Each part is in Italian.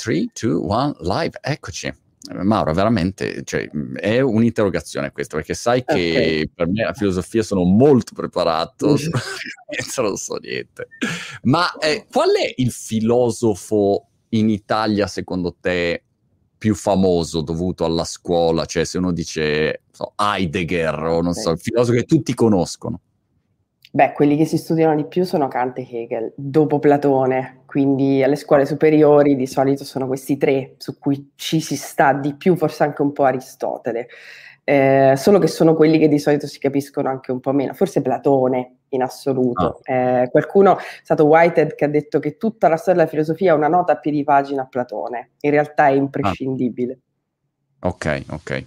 3, 2, 1, live, eccoci. Mauro, veramente, cioè, è un'interrogazione questa, perché sai che okay. per me la filosofia sono molto preparato, non so niente. Ma eh, qual è il filosofo in Italia, secondo te, più famoso dovuto alla scuola? Cioè, se uno dice so, Heidegger o non so, il filosofo che tutti conoscono. Beh, quelli che si studiano di più sono Kant e Hegel, dopo Platone, quindi alle scuole superiori di solito sono questi tre su cui ci si sta di più, forse anche un po' Aristotele, eh, solo che sono quelli che di solito si capiscono anche un po' meno, forse Platone in assoluto. Ah. Eh, qualcuno, è stato Whitehead, che ha detto che tutta la storia della filosofia è una nota a piedi pagina a Platone, in realtà è imprescindibile. Ah. Ok, ok.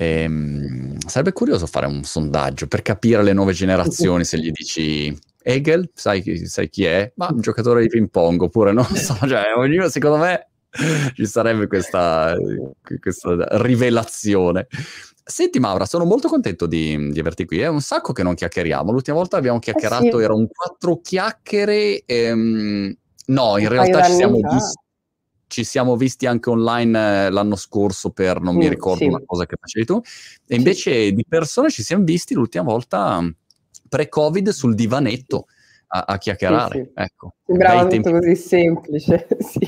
Ehm, sarebbe curioso fare un sondaggio per capire le nuove generazioni se gli dici Hegel, sai, sai chi è? Ma un giocatore di ping pong oppure non so, cioè, ognuno, secondo me ci sarebbe questa, questa rivelazione. Senti Maura, sono molto contento di, di, averti qui, è un sacco che non chiacchieriamo, l'ultima volta abbiamo chiacchierato, eh sì. erano quattro chiacchiere, ehm, no, in realtà ci siamo visti ci siamo visti anche online eh, l'anno scorso per, non mm, mi ricordo, sì. una cosa che facevi tu, e invece sì. di persone ci siamo visti l'ultima volta mm, pre-Covid sul divanetto a, a chiacchierare. Sì. Ecco, Sembrava tutto tempi... così semplice. Sì.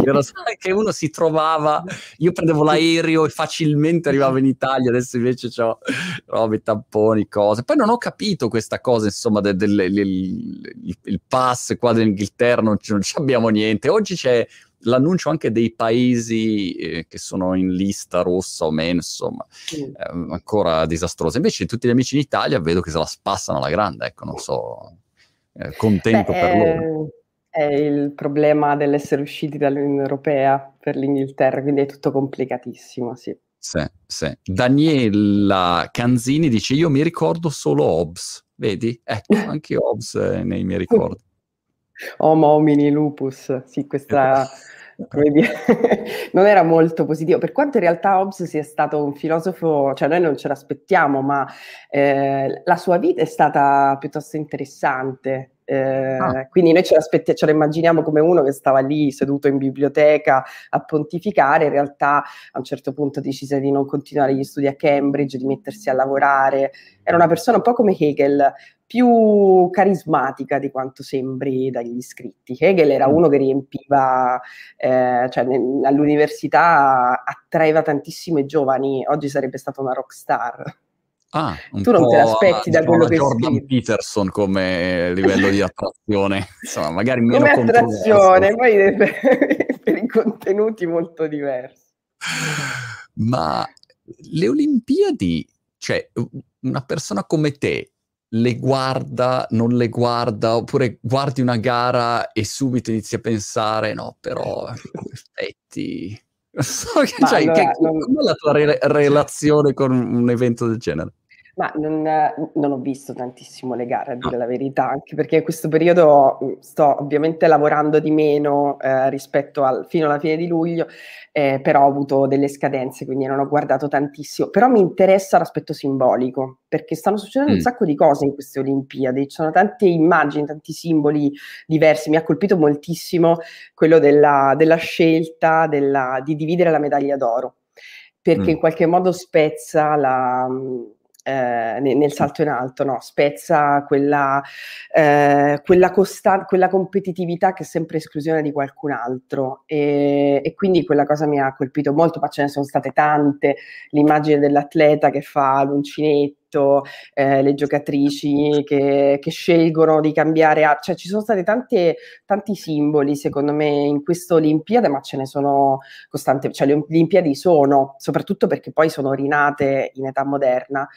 che uno si trovava, io prendevo l'aereo e facilmente arrivavo in Italia, adesso invece ho robe, tamponi, cose. Poi non ho capito questa cosa, insomma, del, del, del il, il, pass qua dell'Inghilterra, non, non abbiamo niente. Oggi c'è l'annuncio anche dei paesi eh, che sono in lista rossa o meno, insomma, mm. eh, ancora disastrosa. Invece tutti gli amici in Italia vedo che se la spassano alla grande, ecco, non so, eh, contento Beh, per loro. È il problema dell'essere usciti dall'Unione Europea per l'Inghilterra, quindi è tutto complicatissimo, sì. Sì, sì. Daniela Canzini dice: Io mi ricordo solo Hobbes. Vedi? Ecco, anche Hobbes eh, nei miei ricordi. Homo homini lupus, sì, questa non era molto positivo, per quanto in realtà Hobbes sia stato un filosofo, cioè noi non ce l'aspettiamo, ma eh, la sua vita è stata piuttosto interessante. Eh, ah. Quindi noi ce, ce lo immaginiamo come uno che stava lì seduto in biblioteca a pontificare, in realtà a un certo punto decise di non continuare gli studi a Cambridge, di mettersi a lavorare. Era una persona un po' come Hegel, più carismatica di quanto sembri dagli scritti. Hegel era mm. uno che riempiva, eh, cioè all'università attraeva tantissimo i giovani, oggi sarebbe stata una rock star. Ah, tu non te l'aspetti da quello che Jordan scrivi. Peterson come livello di attrazione, insomma, magari meno come attrazione, poi per i contenuti molto diversi. Ma le Olimpiadi, cioè una persona come te le guarda, non le guarda, oppure guardi una gara e subito inizi a pensare, no, però effetti... So che, cioè, allora, che, non... Com'è la tua re- relazione con un evento del genere? Ma non, non, ho visto tantissimo le gare, a dire la verità, anche perché in questo periodo mm, sto ovviamente lavorando di meno eh, rispetto al fino alla fine di luglio, eh, però ho avuto delle scadenze, quindi non ho guardato tantissimo. Però mi interessa l'aspetto simbolico, perché stanno succedendo mm. un sacco di cose in queste Olimpiadi, ci sono tante immagini, tanti simboli diversi. Mi ha colpito moltissimo quello della, della scelta della, di dividere la medaglia d'oro, perché mm. in qualche modo spezza la eh, nel salto in alto, no? spezza quella, eh, quella, costa- quella competitività che è sempre esclusione di qualcun altro. E, e, quindi quella cosa mi ha colpito molto, ma ce ne sono state tante, l'immagine dell'atleta che fa l'uncinetto, eh, le giocatrici che, che, scelgono di cambiare, a- cioè ci sono stati tante, tanti simboli secondo me in questa Olimpiade, ma ce ne sono costanti, cioè le Olimpiadi sono, soprattutto perché poi sono rinate in età moderna,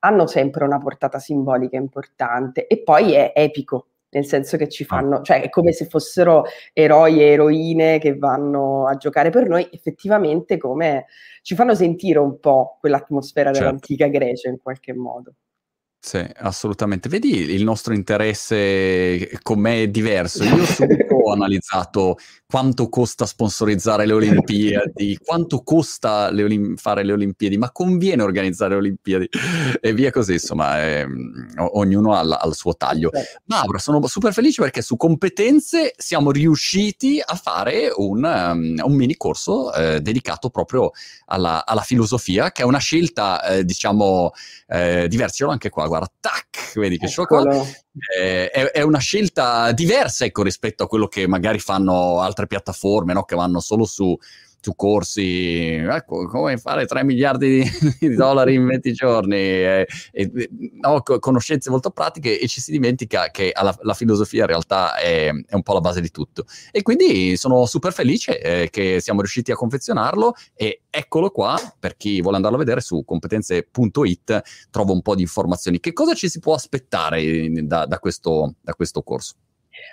hanno sempre una portata simbolica importante e poi è epico, nel senso che ci ah. fanno, cioè è come se fossero eroi e eroine che vanno a giocare per noi, effettivamente come ci fanno sentire un po' quell'atmosfera certo. dell'antica Grecia in qualche modo. Sì, assolutamente. Vedi il nostro interesse con me è diverso. Io subito ho analizzato quanto costa sponsorizzare le Olimpiadi, quanto costa le olim- fare le Olimpiadi, ma conviene organizzare le Olimpiadi e via così, insomma, eh, ognuno ha, il suo taglio. Mauro, sono super felice perché su competenze siamo riusciti a fare un, um, un mini corso eh, dedicato proprio alla, alla, filosofia, che è una scelta, eh, diciamo, eh, diversa. anche qua, guarda, tac, vedi che sciocco. Eh, è, è, una scelta diversa, ecco, rispetto a quello che magari fanno altre piattaforme, no? che vanno solo su su corsi, ecco, come fare 3 miliardi di, dollari in 20 giorni, e, e, no, conoscenze molto pratiche e ci si dimentica che alla, la filosofia in realtà è, è, un po' la base di tutto. E quindi sono super felice eh, che siamo riusciti a confezionarlo e eccolo qua, per chi vuole andarlo a vedere su competenze.it trovo un po' di informazioni. Che cosa ci si può aspettare da, da, questo, da questo corso?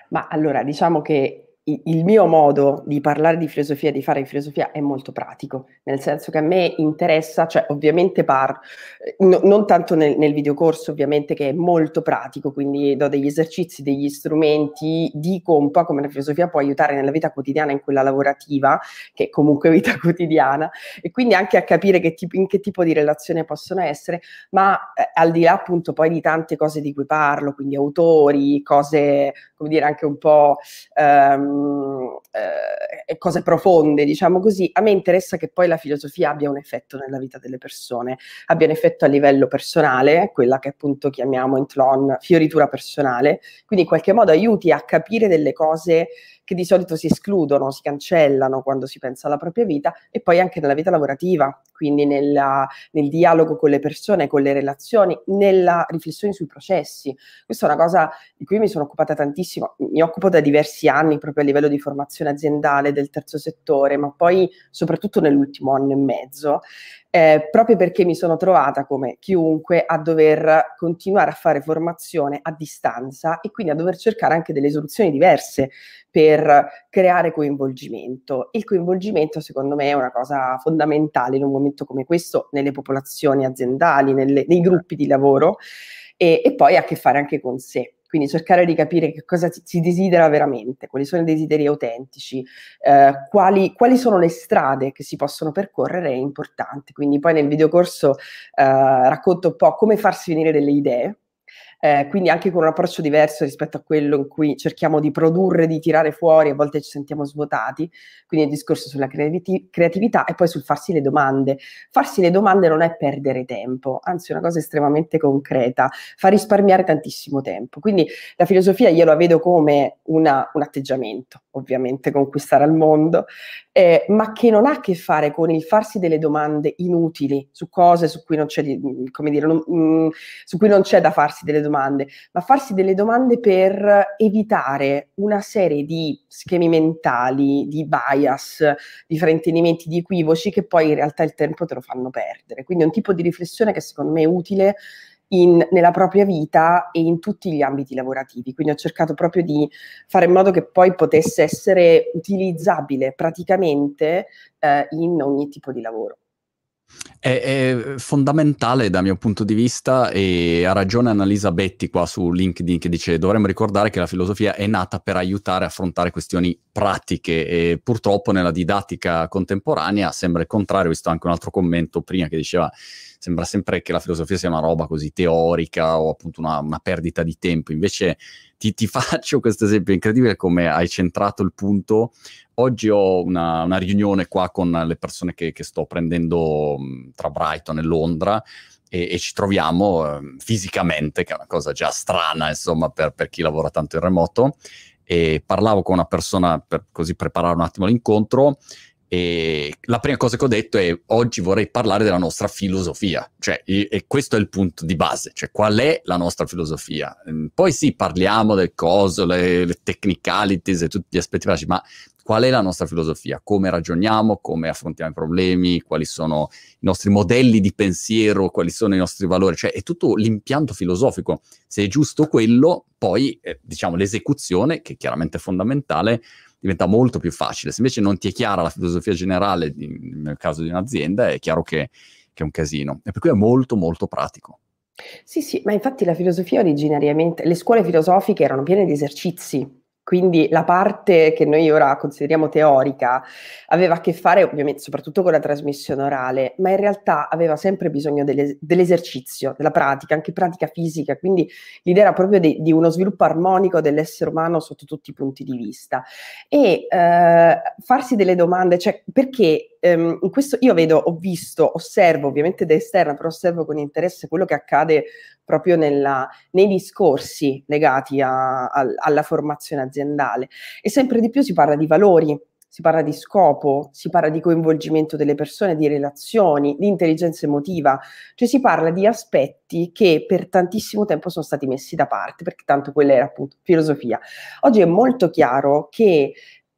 Ma allora, diciamo che il mio modo di parlare di filosofia, di fare filosofia è molto pratico, nel senso che a me interessa, cioè ovviamente parlo, eh, no, non tanto nel, nel videocorso ovviamente che è molto pratico, quindi do degli esercizi, degli strumenti, dico un po' come la filosofia può aiutare nella vita quotidiana, in quella lavorativa, che è comunque vita quotidiana, e quindi anche a capire che tipo, in che tipo di relazione possono essere, ma eh, al di là appunto poi di tante cose di cui parlo, quindi autori, cose, come dire, anche un po'... Ehm, eh, cose profonde, diciamo così, a me interessa che poi la filosofia abbia un effetto nella vita delle persone, abbia un effetto a livello personale, quella che appunto chiamiamo in Tlon fioritura personale, quindi in qualche modo aiuti a capire delle cose che di solito si escludono, si cancellano quando si pensa alla propria vita e poi anche nella vita lavorativa, quindi nella, nel dialogo con le persone, con le relazioni, nella riflessione sui processi. Questa è una cosa di cui mi sono occupata tantissimo, mi occupo da diversi anni proprio a livello di formazione aziendale del terzo settore, ma poi soprattutto nell'ultimo anno e mezzo eh, proprio perché mi sono trovata come chiunque a dover continuare a fare formazione a distanza e quindi a dover cercare anche delle soluzioni diverse per creare coinvolgimento. Il coinvolgimento secondo me è una cosa fondamentale in un momento come questo nelle popolazioni aziendali, nelle, nei gruppi di lavoro e, e poi ha a che fare anche con sé. Quindi cercare di capire che cosa si desidera veramente, quali sono i desideri autentici, eh, quali, quali, sono le strade che si possono percorrere è importante. Quindi poi nel videocorso eh, racconto un po' come farsi venire delle idee, eh, quindi anche con un approccio diverso rispetto a quello in cui cerchiamo di produrre, di tirare fuori, a volte ci sentiamo svuotati, quindi il discorso sulla creati- creatività e poi sul farsi le domande. Farsi le domande non è perdere tempo, anzi è una cosa estremamente concreta, fa risparmiare tantissimo tempo. Quindi la filosofia io la vedo come una, un atteggiamento, ovviamente, conquistare al mondo, eh, ma che non ha a che fare con il farsi delle domande inutili su cose su cui non c'è, come dire, non, mh, mm, su cui non c'è da farsi delle domande, ma farsi delle domande per evitare una serie di schemi mentali, di bias, di fraintendimenti, di equivoci che poi in realtà il tempo te lo fanno perdere. Quindi è un tipo di riflessione che secondo me è utile in, nella propria vita e in tutti gli ambiti lavorativi. Quindi ho cercato proprio di fare in modo che poi potesse essere utilizzabile praticamente eh, in ogni tipo di lavoro. È, è, fondamentale dal mio punto di vista e ha ragione Annalisa Betti qua su LinkedIn che dice dovremmo ricordare che la filosofia è nata per aiutare a affrontare questioni pratiche e purtroppo nella didattica contemporanea sembra il contrario, visto anche un altro commento prima che diceva sembra sempre che la filosofia sia una roba così teorica o appunto una, una perdita di tempo, invece ti, ti faccio questo esempio incredibile come hai centrato il punto Oggi ho una, una, riunione qua con le persone che, che sto prendendo tra Brighton e Londra e, e ci troviamo eh, fisicamente, che è una cosa già strana, insomma, per, per, chi lavora tanto in remoto. E parlavo con una persona per così preparare un attimo l'incontro e la prima cosa che ho detto è oggi vorrei parlare della nostra filosofia, cioè, e, questo è il punto di base, cioè qual è la nostra filosofia. Poi sì, parliamo del coso, le, le technicalities e tutti gli aspetti pratici, ma qual è la nostra filosofia, come ragioniamo, come affrontiamo i problemi, quali sono i nostri modelli di pensiero, quali sono i nostri valori, cioè è tutto l'impianto filosofico. Se è giusto quello, poi eh, diciamo l'esecuzione, che chiaramente è fondamentale, diventa molto più facile. Se invece non ti è chiara la filosofia generale, nel caso di un'azienda, è chiaro che, che è un casino. E per cui è molto molto pratico. Sì, sì, ma infatti la filosofia originariamente, le scuole filosofiche erano piene di esercizi Quindi la parte che noi ora consideriamo teorica aveva a che fare ovviamente soprattutto con la trasmissione orale, ma in realtà aveva sempre bisogno delle, dell'esercizio, della pratica, anche pratica fisica, quindi l'idea era proprio di, di uno sviluppo armonico dell'essere umano sotto tutti i punti di vista. E eh, farsi delle domande, cioè perché ehm, in questo io vedo, ho visto, osservo ovviamente da esterna, però osservo con interesse quello che accade proprio nella, nei discorsi legati a, a, alla formazione aziendale. E sempre di più si parla di valori, si parla di scopo, si parla di coinvolgimento delle persone, di relazioni, di intelligenza emotiva, cioè si parla di aspetti che per tantissimo tempo sono stati messi da parte, perché tanto quella era appunto filosofia. Oggi è molto chiaro che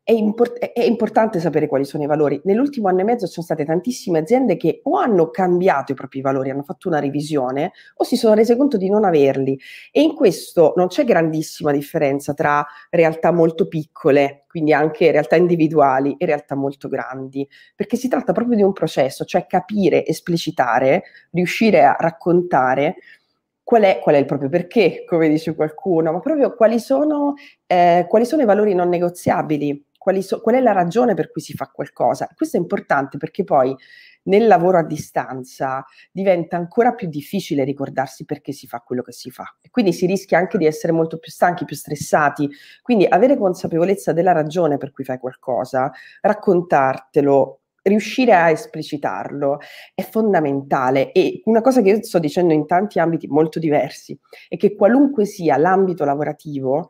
è, import- è, importante sapere quali sono i valori. Nell'ultimo anno e mezzo ci sono state tantissime aziende che o hanno cambiato i propri valori, hanno fatto una revisione, o si sono rese conto di non averli. E in questo non c'è grandissima differenza tra realtà molto piccole, quindi anche realtà individuali, e realtà molto grandi, perché si tratta proprio di un processo, cioè capire, esplicitare, riuscire a raccontare qual è, qual è, il proprio perché, come dice qualcuno, ma proprio quali sono, eh, quali sono i valori non negoziabili so, qual è la ragione per cui si fa qualcosa. Questo è importante perché poi nel lavoro a distanza diventa ancora più difficile ricordarsi perché si fa quello che si fa. E quindi si rischia anche di essere molto più stanchi, più stressati. Quindi avere consapevolezza della ragione per cui fai qualcosa, raccontartelo, riuscire a esplicitarlo è fondamentale e una cosa che io sto dicendo in tanti ambiti molto diversi è che qualunque sia l'ambito lavorativo,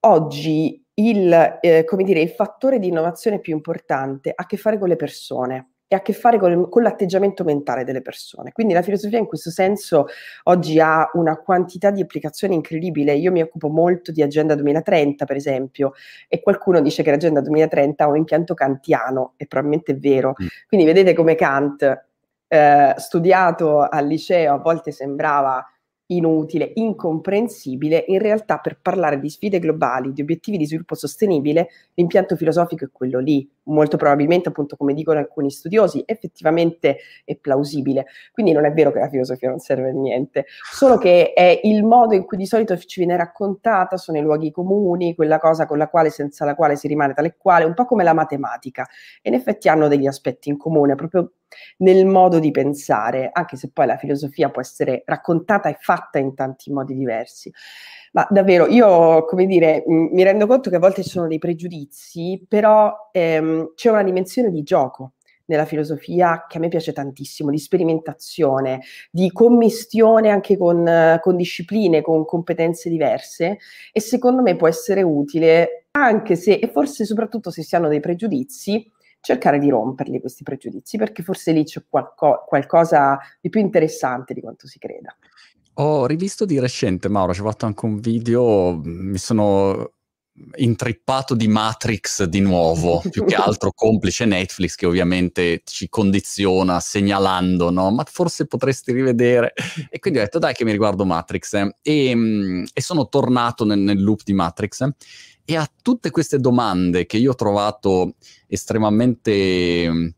oggi il, eh, come dire, il fattore di innovazione più importante ha a che fare con le persone e ha a che fare con, con, l'atteggiamento mentale delle persone. Quindi la filosofia in questo senso oggi ha una quantità di applicazioni incredibile. Io mi occupo molto di Agenda 2030, per esempio, e qualcuno dice che l'Agenda 2030 ha un impianto kantiano, e probabilmente è vero. Mm. Quindi vedete come Kant, eh, studiato al liceo, a volte sembrava inutile, incomprensibile, in realtà per parlare di sfide globali, di obiettivi di sviluppo sostenibile, l'impianto filosofico è quello lì, molto probabilmente appunto come dicono alcuni studiosi, effettivamente è plausibile. Quindi non è vero che la filosofia non serve a niente, solo che è il modo in cui di solito ci viene raccontata, sono i luoghi comuni, quella cosa con la quale, senza la quale si rimane tale e quale, un po' come la matematica. E in effetti hanno degli aspetti in comune, proprio nel modo di pensare, anche se poi la filosofia può essere raccontata e fatta in tanti modi diversi. Ma davvero, io, come dire, mi rendo conto che a volte ci sono dei pregiudizi, però ehm, c'è una dimensione di gioco nella filosofia che a me piace tantissimo, di sperimentazione, di commistione anche con, con discipline, con competenze diverse e secondo me può essere utile anche se, e forse soprattutto se si hanno dei pregiudizi, cercare di romperli questi pregiudizi, perché forse lì c'è qualco- qualcosa di più interessante di quanto si creda. Ho rivisto di recente, Mauro, ci ho fatto anche un video, mi sono intrippato di Matrix di nuovo, più che altro complice Netflix che ovviamente ci condiziona segnalando, no? Ma forse potresti rivedere. E quindi ho detto dai che mi riguardo Matrix eh. e, mm, e, sono tornato nel, nel loop di Matrix eh e a tutte queste domande che io ho trovato estremamente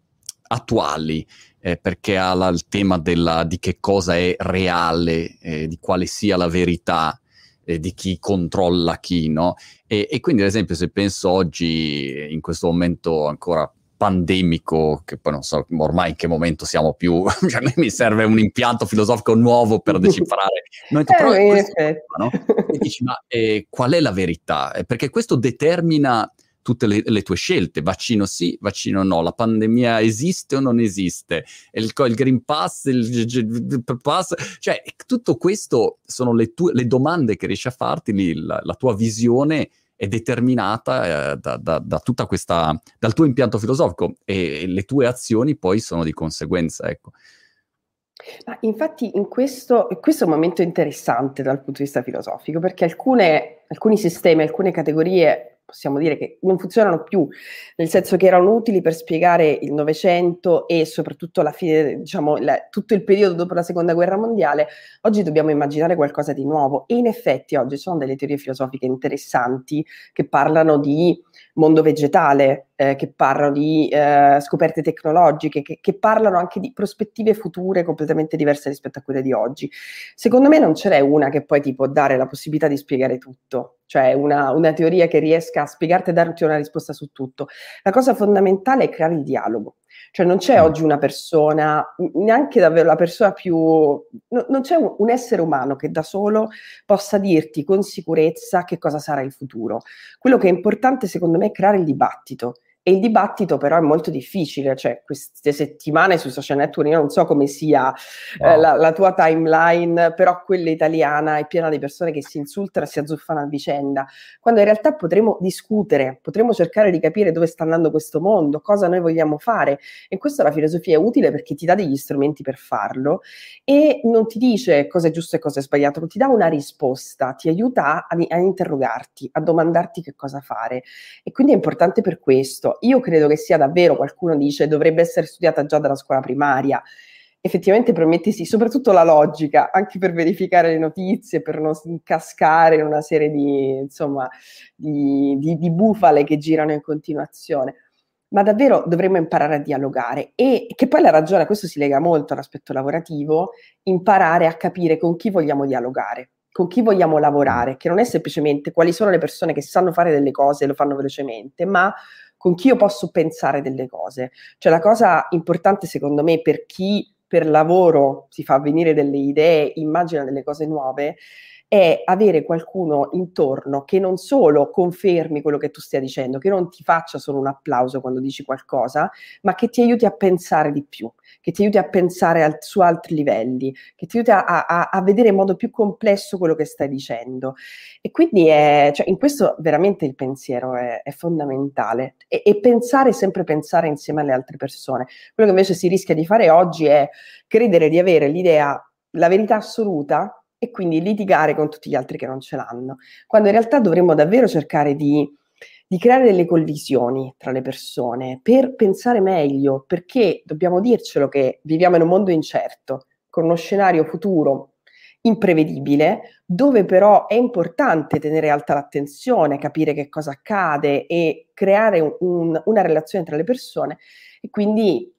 attuali, eh, perché ha il tema della, di che cosa è reale, eh, di quale sia la verità, eh, di chi controlla chi, no? E, e, quindi, ad esempio, se penso oggi, in questo momento ancora pandemico, che poi non so ormai in che momento siamo più, cioè a me mi serve un impianto filosofico nuovo per decifrare. No, eh, però questo, no? E dici, ma eh, qual è la verità? Eh, perché questo determina tutte le, le, tue scelte, vaccino sì, vaccino no, la pandemia esiste o non esiste, il, il Green Pass, il, il, Pass, cioè tutto questo sono le, tue, le domande che riesci a farti, la, la tua visione è determinata eh, da, da, da, tutta questa, dal tuo impianto filosofico e, le tue azioni poi sono di conseguenza, ecco. Ma infatti in questo, questo, è un momento interessante dal punto di vista filosofico, perché alcune, alcuni sistemi, alcune categorie possiamo dire che non funzionano più, nel senso che erano utili per spiegare il Novecento e soprattutto la fine, diciamo, la, tutto il periodo dopo la Seconda Guerra Mondiale, oggi dobbiamo immaginare qualcosa di nuovo. E in effetti oggi ci sono delle teorie filosofiche interessanti che parlano di mondo vegetale, eh, che parlano di eh, scoperte tecnologiche, che, che, parlano anche di prospettive future completamente diverse rispetto a quelle di oggi. Secondo me non ce n'è una che poi ti può dare la possibilità di spiegare tutto, cioè una, una teoria che riesca a spiegarti e darti una risposta su tutto. La cosa fondamentale è creare il dialogo. Cioè non c'è mm. oggi una persona, neanche davvero la persona più... No, non c'è un, un, essere umano che da solo possa dirti con sicurezza che cosa sarà il futuro. Quello che è importante secondo me è creare il dibattito e il dibattito però è molto difficile, cioè queste settimane sui social network, io non so come sia eh, wow. eh, la, la, tua timeline, però quella italiana è piena di persone che si insultano e si azzuffano a vicenda, quando in realtà potremo discutere, potremo cercare di capire dove sta andando questo mondo, cosa noi vogliamo fare. E questa la filosofia è utile perché ti dà degli strumenti per farlo e non ti dice cosa è giusto e cosa è sbagliato, ti dà una risposta, ti aiuta a, a interrogarti, a domandarti che cosa fare. E quindi è importante per questo io credo che sia davvero, qualcuno dice, dovrebbe essere studiata già dalla scuola primaria. Effettivamente prometti sì, soprattutto la logica, anche per verificare le notizie, per non cascare in una serie di, insomma, di, di, di bufale che girano in continuazione ma davvero dovremmo imparare a dialogare e che poi la ragione, questo si lega molto all'aspetto lavorativo, imparare a capire con chi vogliamo dialogare, con chi vogliamo lavorare, che non è semplicemente quali sono le persone che sanno fare delle cose e lo fanno velocemente, ma con chi io posso pensare delle cose. Cioè la cosa importante secondo me per chi per lavoro si fa venire delle idee, immagina delle cose nuove, è avere qualcuno intorno che non solo confermi quello che tu stia dicendo, che non ti faccia solo un applauso quando dici qualcosa, ma che ti aiuti a pensare di più, che ti aiuti a pensare al, su altri livelli, che ti aiuti a, a, a, vedere in modo più complesso quello che stai dicendo. E quindi è, cioè, in questo veramente il pensiero è, è fondamentale. E, e pensare, sempre pensare insieme alle altre persone. Quello che invece si rischia di fare oggi è credere di avere l'idea, la verità assoluta e quindi litigare con tutti gli altri che non ce l'hanno, quando in realtà dovremmo davvero cercare di, di creare delle collisioni tra le persone per pensare meglio, perché dobbiamo dircelo che viviamo in un mondo incerto, con uno scenario futuro imprevedibile, dove però è importante tenere alta l'attenzione, capire che cosa accade e creare un, una relazione tra le persone e quindi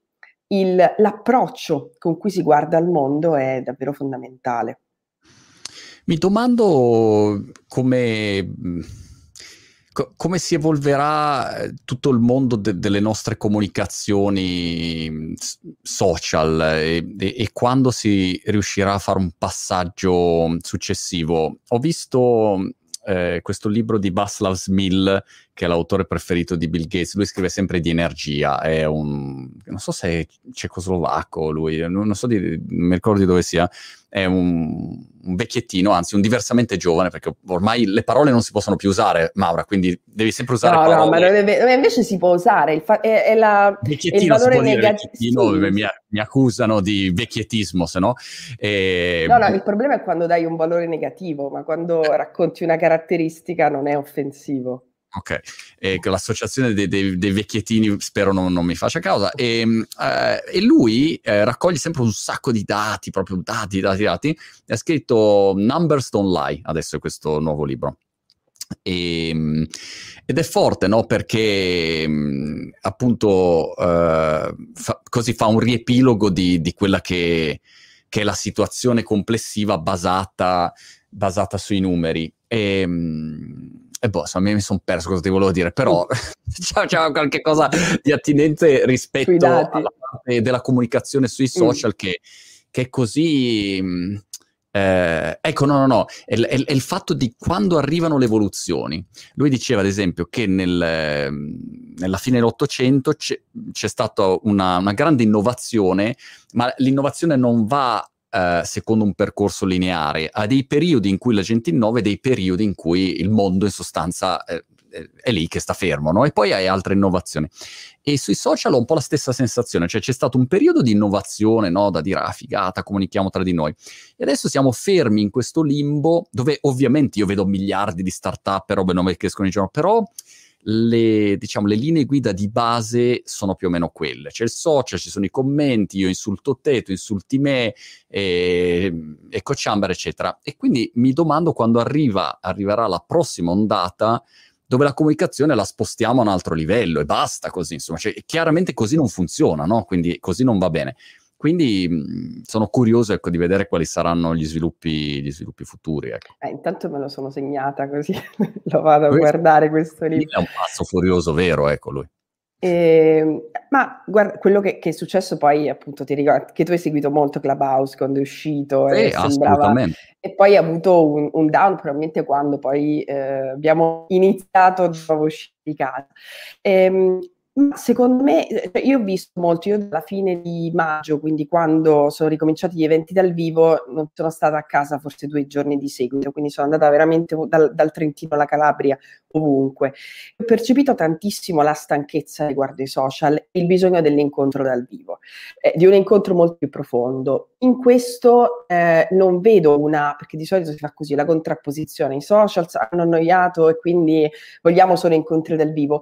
il, l'approccio con cui si guarda al mondo è davvero fondamentale. Mi domando come, come si evolverà eh, tutto il mondo de- delle nostre comunicazioni social e, e, e, quando si riuscirà a fare un passaggio successivo. Ho visto eh, questo libro di Václav Smil, che è l'autore preferito di Bill Gates. Lui scrive sempre di energia, è un... non so se è cecoslovacco lui, non, so di, non mi ricordo di dove sia, è un, un, vecchiettino, anzi un diversamente giovane, perché ormai le parole non si possono più usare, Maura, quindi devi sempre usare no, parole. No, ma deve, invece si può usare, il fa- è, è, la, il valore negativo. Sì. Mi, mi, accusano di vecchiettismo, se no... E... No, no, il problema è quando dai un valore negativo, ma quando racconti una caratteristica non è offensivo. Ok, e l'associazione dei, dei, dei, vecchiettini spero non, non mi faccia causa. E, eh, e lui eh, raccoglie sempre un sacco di dati, proprio dati, dati, dati. Ha scritto Numbers Don't Lie, adesso è questo nuovo libro. E, ed è forte, no? Perché appunto eh, fa, così fa un riepilogo di, di quella che, che, è la situazione complessiva basata, basata sui numeri. E, e boh, insomma, mi sono perso cosa ti volevo dire, però c'è, qualche cosa di attinente rispetto alla parte della comunicazione sui mm. social mm. che, che, è così... Mm, eh, ecco, no, no, no, è, è, è, il fatto di quando arrivano le evoluzioni. Lui diceva, ad esempio, che nel, nella fine dell'Ottocento c'è, c'è stata una, una grande innovazione, ma l'innovazione non va Uh, secondo un percorso lineare, ha dei periodi in cui la gente innova e dei periodi in cui il mondo in sostanza eh, è lì che sta fermo, no? E poi hai altre innovazioni. E sui social ho un po' la stessa sensazione, cioè c'è stato un periodo di innovazione, no? Da dire, ah, figata, comunichiamo tra di noi. E adesso siamo fermi in questo limbo dove ovviamente io vedo miliardi di start-up e robe nuove che escono in giorno, però le, diciamo, le linee guida di base sono più o meno quelle. C'è il social, ci sono i commenti, io insulto te, tu insulti me, e, eco chamber, eccetera. E quindi mi domando quando arriva, arriverà la prossima ondata dove la comunicazione la spostiamo a un altro livello e basta così, insomma, cioè, chiaramente così non funziona, no? Quindi così non va bene. Quindi mh, sono curioso ecco, di vedere quali saranno gli sviluppi, gli sviluppi futuri. Ecco. Eh, intanto me lo sono segnata così lo vado a questo, guardare questo libro. È un passo furioso vero, ecco lui. Eh, ma guarda, quello che, che, è successo poi, appunto, ti ricordo che tu hai seguito molto Clubhouse quando è uscito e, sembrava, e poi ha avuto un, un, down probabilmente quando poi eh, abbiamo iniziato nuovo uscire di casa. Eh, ma secondo me, cioè, io ho visto molto, io dalla fine di maggio, quindi quando sono ricominciati gli eventi dal vivo, non sono stata a casa forse due giorni di seguito, quindi sono andata veramente dal, dal Trentino alla Calabria, ovunque. Ho percepito tantissimo la stanchezza riguardo ai social e il bisogno dell'incontro dal vivo, eh, di un incontro molto più profondo. In questo eh, non vedo una, perché di solito si fa così, la contrapposizione, i social hanno annoiato e quindi vogliamo solo incontri dal vivo.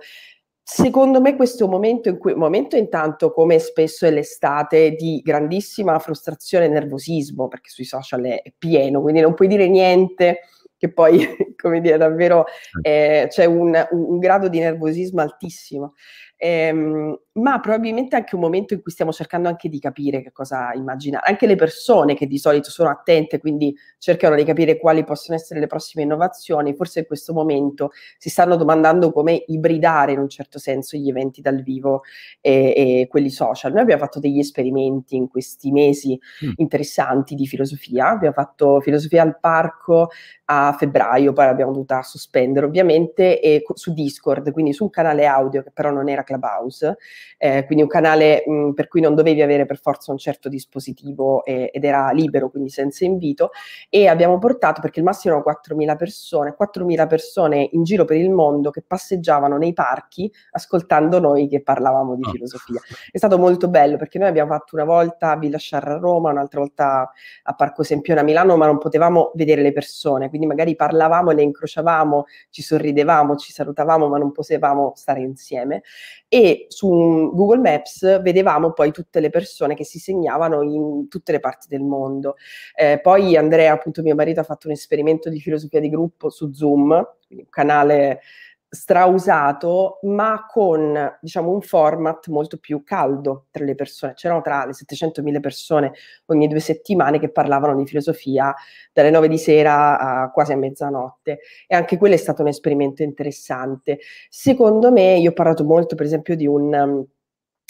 Secondo me questo è un momento in cui, momento intanto come spesso è l'estate, di grandissima frustrazione e nervosismo, perché sui social è, è pieno, quindi non puoi dire niente che poi, come dire, davvero eh, c'è un, un, un, grado di nervosismo altissimo. Ehm, ma probabilmente anche un momento in cui stiamo cercando anche di capire che cosa immaginare. Anche le persone che di solito sono attente, quindi cercano di capire quali possono essere le prossime innovazioni, forse in questo momento si stanno domandando come ibridare in un certo senso gli eventi dal vivo e, e quelli social. Noi abbiamo fatto degli esperimenti in questi mesi mm. interessanti di filosofia, abbiamo fatto filosofia al parco a febbraio, poi l'abbiamo dovuta sospendere ovviamente, e su Discord, quindi su un canale audio che però non era Clubhouse, eh, quindi un canale mh, per cui non dovevi avere per forza un certo dispositivo e, ed era libero, quindi senza invito, e abbiamo portato, perché il massimo erano 4.000 persone, 4.000 persone in giro per il mondo che passeggiavano nei parchi ascoltando noi che parlavamo di ah. filosofia. È stato molto bello perché noi abbiamo fatto una volta a Villa Sciarra a Roma, un'altra volta a Parco Sempione a Milano, ma non potevamo vedere le persone, quindi magari parlavamo, le incrociavamo, ci sorridevamo, ci salutavamo, ma non potevamo stare insieme e su Google Maps vedevamo poi tutte le persone che si segnavano in tutte le parti del mondo. Eh, poi Andrea, appunto mio marito, ha fatto un esperimento di filosofia di gruppo su Zoom, un canale strausato, ma con diciamo un format molto più caldo tra le persone. C'erano tra le 700.000 persone ogni due settimane che parlavano di filosofia dalle 9 di sera a quasi a mezzanotte e anche quello è stato un esperimento interessante. Secondo me, io ho parlato molto per esempio di un um,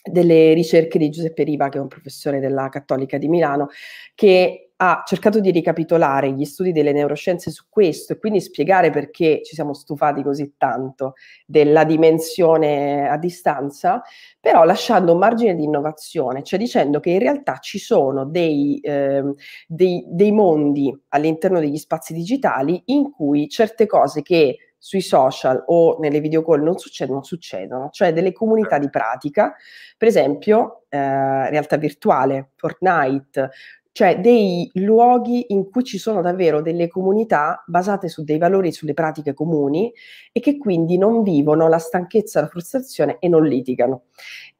delle ricerche di Giuseppe Riva, che è un professore della Cattolica di Milano, che ha cercato di ricapitolare gli studi delle neuroscienze su questo e quindi spiegare perché ci siamo stufati così tanto della dimensione a distanza, però lasciando un margine di innovazione, cioè dicendo che in realtà ci sono dei, eh, dei, dei mondi all'interno degli spazi digitali in cui certe cose che sui social o nelle video call non succedono, succedono, cioè delle comunità di pratica, per esempio eh, realtà virtuale, Fortnite, cioè dei luoghi in cui ci sono davvero delle comunità basate su dei valori, sulle pratiche comuni e che quindi non vivono la stanchezza, la frustrazione e non litigano.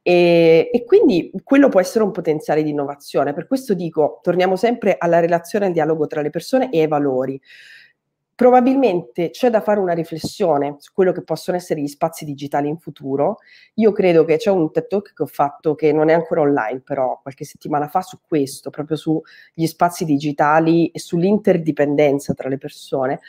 E, e, quindi quello può essere un potenziale di innovazione. Per questo dico, torniamo sempre alla relazione, al dialogo tra le persone e ai valori probabilmente c'è da fare una riflessione su quello che possono essere gli spazi digitali in futuro. Io credo che c'è un TED Talk che ho fatto che non è ancora online, però qualche settimana fa su questo, proprio sugli spazi digitali e sull'interdipendenza tra le persone.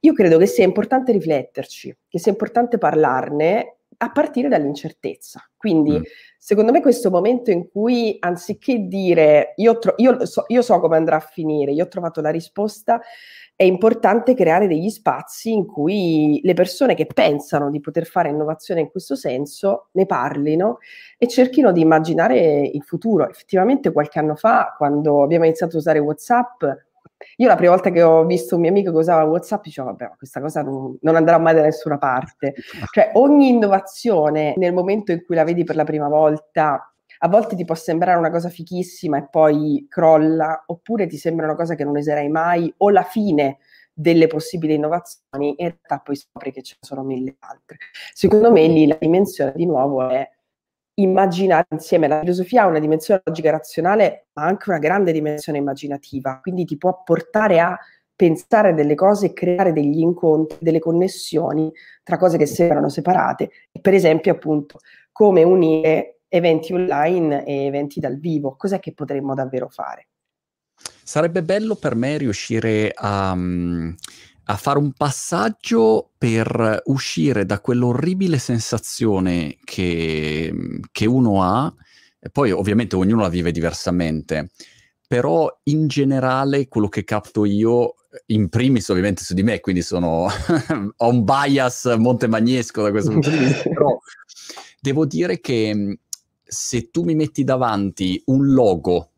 Io credo che sia importante rifletterci, che sia importante parlarne a partire dall'incertezza. Quindi, mm. secondo me, questo momento in cui anziché dire io, tro- io, so, io so come andrà a finire, io ho trovato la risposta, è importante creare degli spazi in cui le persone che pensano di poter fare innovazione in questo senso ne parlino e cerchino di immaginare il futuro. Effettivamente qualche anno fa, quando abbiamo iniziato a usare WhatsApp, io la prima volta che ho visto un mio amico che usava WhatsApp dicevo, vabbè, questa cosa non, non, andrà mai da nessuna parte. Cioè, ogni innovazione nel momento in cui la vedi per la prima volta a volte ti può sembrare una cosa fichissima e poi crolla, oppure ti sembra una cosa che non userai mai, o la fine delle possibili innovazioni, in realtà poi scopri che ce ne sono mille altre. Secondo me lì la dimensione di nuovo è immaginare insieme. La filosofia ha una dimensione logica razionale, ma anche una grande dimensione immaginativa, quindi ti può portare a pensare delle cose e creare degli incontri, delle connessioni tra cose che sembrano separate. Per esempio, appunto, come unire eventi online e eventi dal vivo. Cos'è che potremmo davvero fare? Sarebbe bello per me riuscire a, a fare un passaggio per uscire da quell'orribile sensazione che, che uno ha, e poi ovviamente ognuno la vive diversamente, però in generale quello che capto io, in primis ovviamente su di me, quindi sono, ho un bias montemagnesco da questo punto di vista, però devo dire che se tu mi metti davanti un logo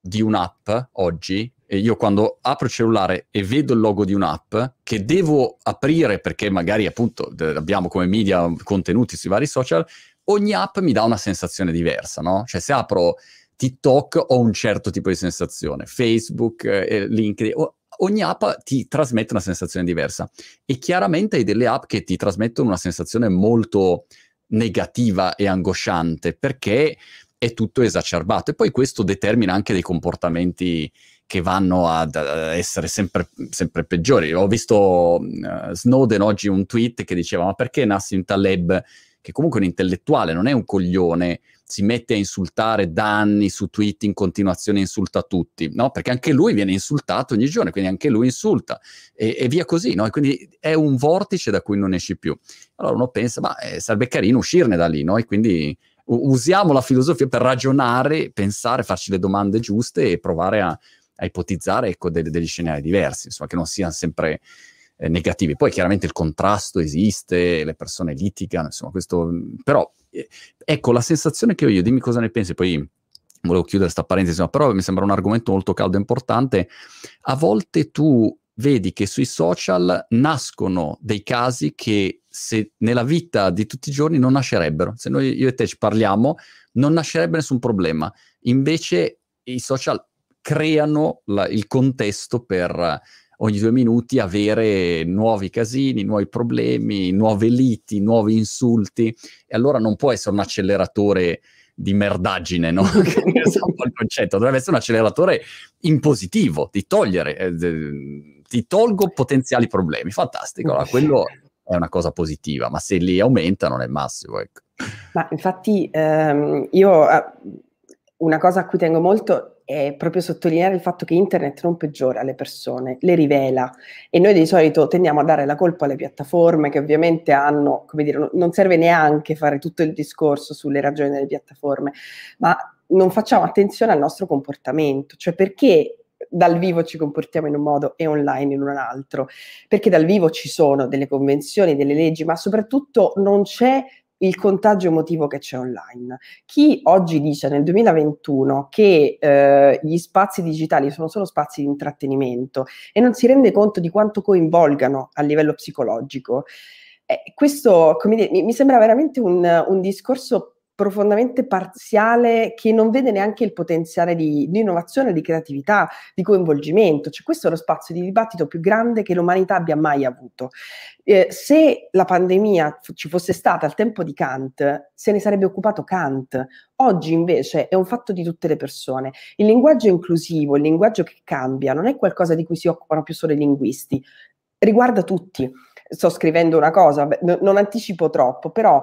di un'app oggi, io quando apro il cellulare e vedo il logo di un'app che devo aprire perché magari appunto abbiamo come media contenuti sui vari social, ogni app mi dà una sensazione diversa, no? Cioè se apro TikTok ho un certo tipo di sensazione, Facebook, eh, LinkedIn, ogni app ti trasmette una sensazione diversa e chiaramente hai delle app che ti trasmettono una sensazione molto negativa e angosciante perché è tutto esacerbato e poi questo determina anche dei comportamenti che vanno ad, ad essere sempre, sempre, peggiori. Ho visto uh, Snowden oggi un tweet che diceva ma perché Nassim Taleb, che comunque è un intellettuale, non è un coglione, si mette a insultare da anni su tweet in continuazione, insulta tutti, no? Perché anche lui viene insultato ogni giorno, quindi anche lui insulta e, e via così, no? E quindi è un vortice da cui non esci più. Allora uno pensa, ma eh, sarebbe carino uscirne da lì, no? E quindi usiamo la filosofia per ragionare, pensare, farci le domande giuste e provare a, a ipotizzare ecco, de- degli scenari diversi, insomma, che non siano sempre eh, negativi. Poi chiaramente il contrasto esiste, le persone litigano, insomma, questo... Però eh, ecco, la sensazione che ho io, dimmi cosa ne pensi, poi volevo chiudere questa parentesi, però mi sembra un argomento molto caldo e importante. A volte tu vedi che sui social nascono dei casi che se nella vita di tutti i giorni non nascerebbero. Se noi io e te ci parliamo, non nascerebbe nessun problema. Invece i social creano la, il contesto per ogni due minuti avere nuovi casini, nuovi problemi, nuove liti, nuovi insulti, e allora non può essere un acceleratore di merdaggine, no? che è un po' il concetto, dovrebbe essere un acceleratore in positivo, di togliere, eh, ti tolgo potenziali problemi, fantastico, allora quello è una cosa positiva, ma se li aumenta non è il massimo, ecco. Ma infatti ehm, io eh, una cosa a cui tengo molto è proprio sottolineare il fatto che internet non peggiora le persone, le rivela. E noi di solito tendiamo a dare la colpa alle piattaforme che ovviamente hanno, come dire, non serve neanche fare tutto il discorso sulle ragioni delle piattaforme, ma non facciamo attenzione al nostro comportamento, cioè perché dal vivo ci comportiamo in un modo e online in un altro, perché dal vivo ci sono delle convenzioni, delle leggi, ma soprattutto non c'è il contagio emotivo che c'è online. Chi oggi dice nel 2021 che eh, gli spazi digitali sono solo spazi di intrattenimento e non si rende conto di quanto coinvolgano a livello psicologico, eh, questo dire, mi, mi, sembra veramente un, un discorso profondamente parziale che non vede neanche il potenziale di, di, innovazione, di creatività, di coinvolgimento. Cioè, questo è lo spazio di dibattito più grande che l'umanità abbia mai avuto. Eh, se la pandemia ci fosse stata al tempo di Kant, se ne sarebbe occupato Kant. Oggi invece è un fatto di tutte le persone. Il linguaggio inclusivo, il linguaggio che cambia, non è qualcosa di cui si occupano più solo i linguisti, riguarda tutti sto scrivendo una cosa, non anticipo troppo, però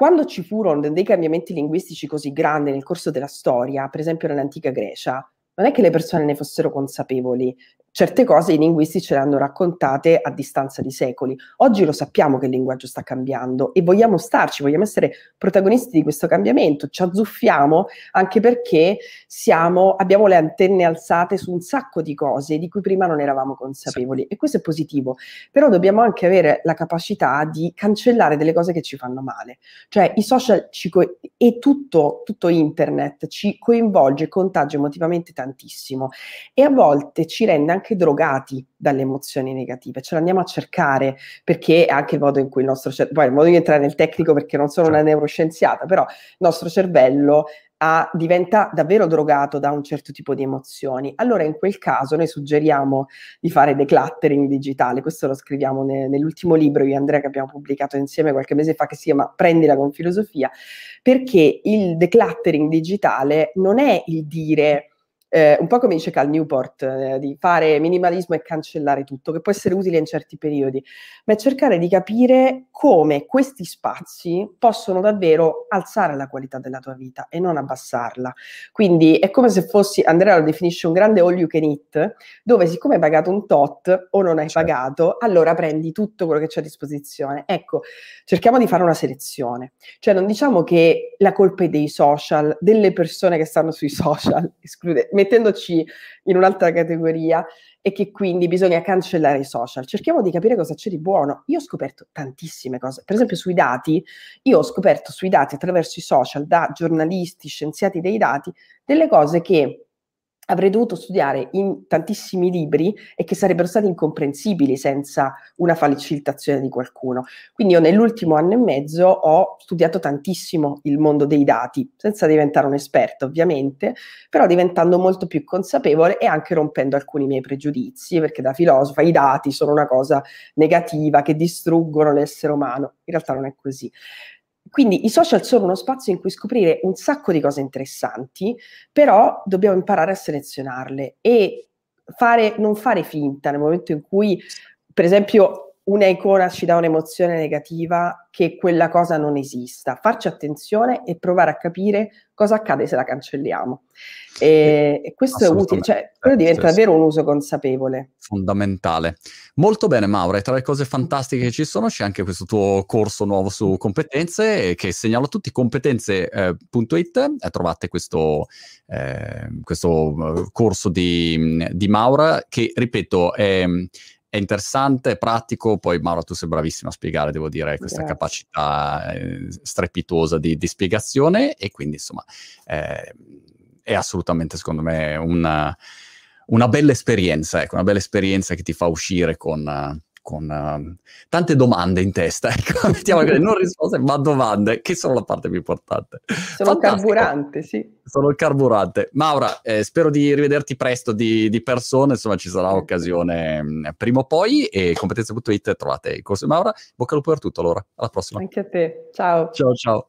quando ci furono dei cambiamenti linguistici così grandi nel corso della storia, per esempio nell'antica Grecia, non è che le persone ne fossero consapevoli, certe cose i linguisti ce le hanno raccontate a distanza di secoli. Oggi lo sappiamo che il linguaggio sta cambiando e vogliamo starci, vogliamo essere protagonisti di questo cambiamento, ci azzuffiamo anche perché siamo, abbiamo le antenne alzate su un sacco di cose di cui prima non eravamo consapevoli e questo è positivo, però dobbiamo anche avere la capacità di cancellare delle cose che ci fanno male, cioè i social co- e tutto, tutto internet ci coinvolge e contagia emotivamente tantissimo. E a volte ci rende anche anche drogati dalle emozioni negative, ce l'andiamo a cercare perché è anche il modo in cui il nostro cervello, poi il modo di entrare nel tecnico perché non sono una certo. neuroscienziata, però il nostro cervello ha, diventa davvero drogato da un certo tipo di emozioni. Allora in quel caso noi suggeriamo di fare decluttering digitale, questo lo scriviamo ne, nell'ultimo libro io e Andrea che abbiamo pubblicato insieme qualche mese fa che si chiama Prendila con filosofia, perché il decluttering digitale non è il dire eh, un po' come dice Cal Newport, eh, di fare minimalismo e cancellare tutto, che può essere utile in certi periodi, ma è cercare di capire come questi spazi possono davvero alzare la qualità della tua vita e non abbassarla. Quindi è come se fossi, Andrea lo definisce un grande all you can eat, dove siccome hai pagato un tot o non hai certo. pagato, allora prendi tutto quello che c'è a disposizione. Ecco, cerchiamo di fare una selezione. Cioè non diciamo che la colpa è dei social, delle persone che stanno sui social, esclude, mettendoci in un'altra categoria e che quindi bisogna cancellare i social. Cerchiamo di capire cosa c'è di buono. Io ho scoperto tantissime cose, per esempio sui dati, io ho scoperto sui dati attraverso i social da giornalisti, scienziati dei dati, delle cose che avrei dovuto studiare in tantissimi libri e che sarebbero stati incomprensibili senza una facilitazione di qualcuno. Quindi io nell'ultimo anno e mezzo ho studiato tantissimo il mondo dei dati, senza diventare un esperto ovviamente, però diventando molto più consapevole e anche rompendo alcuni miei pregiudizi, perché da filosofa i dati sono una cosa negativa che distruggono l'essere umano. In realtà non è così. Quindi i social sono uno spazio in cui scoprire un sacco di cose interessanti, però dobbiamo imparare a selezionarle e fare, non fare finta nel momento in cui, per esempio, una icona ci dà un'emozione negativa che quella cosa non esista. Farci attenzione e provare a capire cosa accade se la cancelliamo. E, e questo è utile, cioè quello diventa davvero un uso consapevole. Fondamentale. Molto bene Maura, e tra le cose fantastiche che ci sono c'è anche questo tuo corso nuovo su competenze che segnalo a tutti competenze.it eh, e trovate questo, eh, questo eh, corso di, di Maura che, ripeto, è è interessante, è pratico, poi Mauro tu sei bravissimo a spiegare, devo dire, questa Grazie. capacità eh, strepitosa di, di, spiegazione e quindi insomma eh, è assolutamente secondo me una, una, bella esperienza, ecco, una bella esperienza che ti fa uscire con con uh, tante domande in testa, ecco, mettiamo che non risposte, ma domande, che sono la parte più importante. Sono il carburante, sì. Sono il carburante. Maura, eh, spero di rivederti presto di, di persona, insomma ci sarà occasione mh, prima o poi e competenze.it trovate il corso di Maura. Bocca al lupo per tutto allora, alla prossima. Anche a te, ciao. Ciao ciao.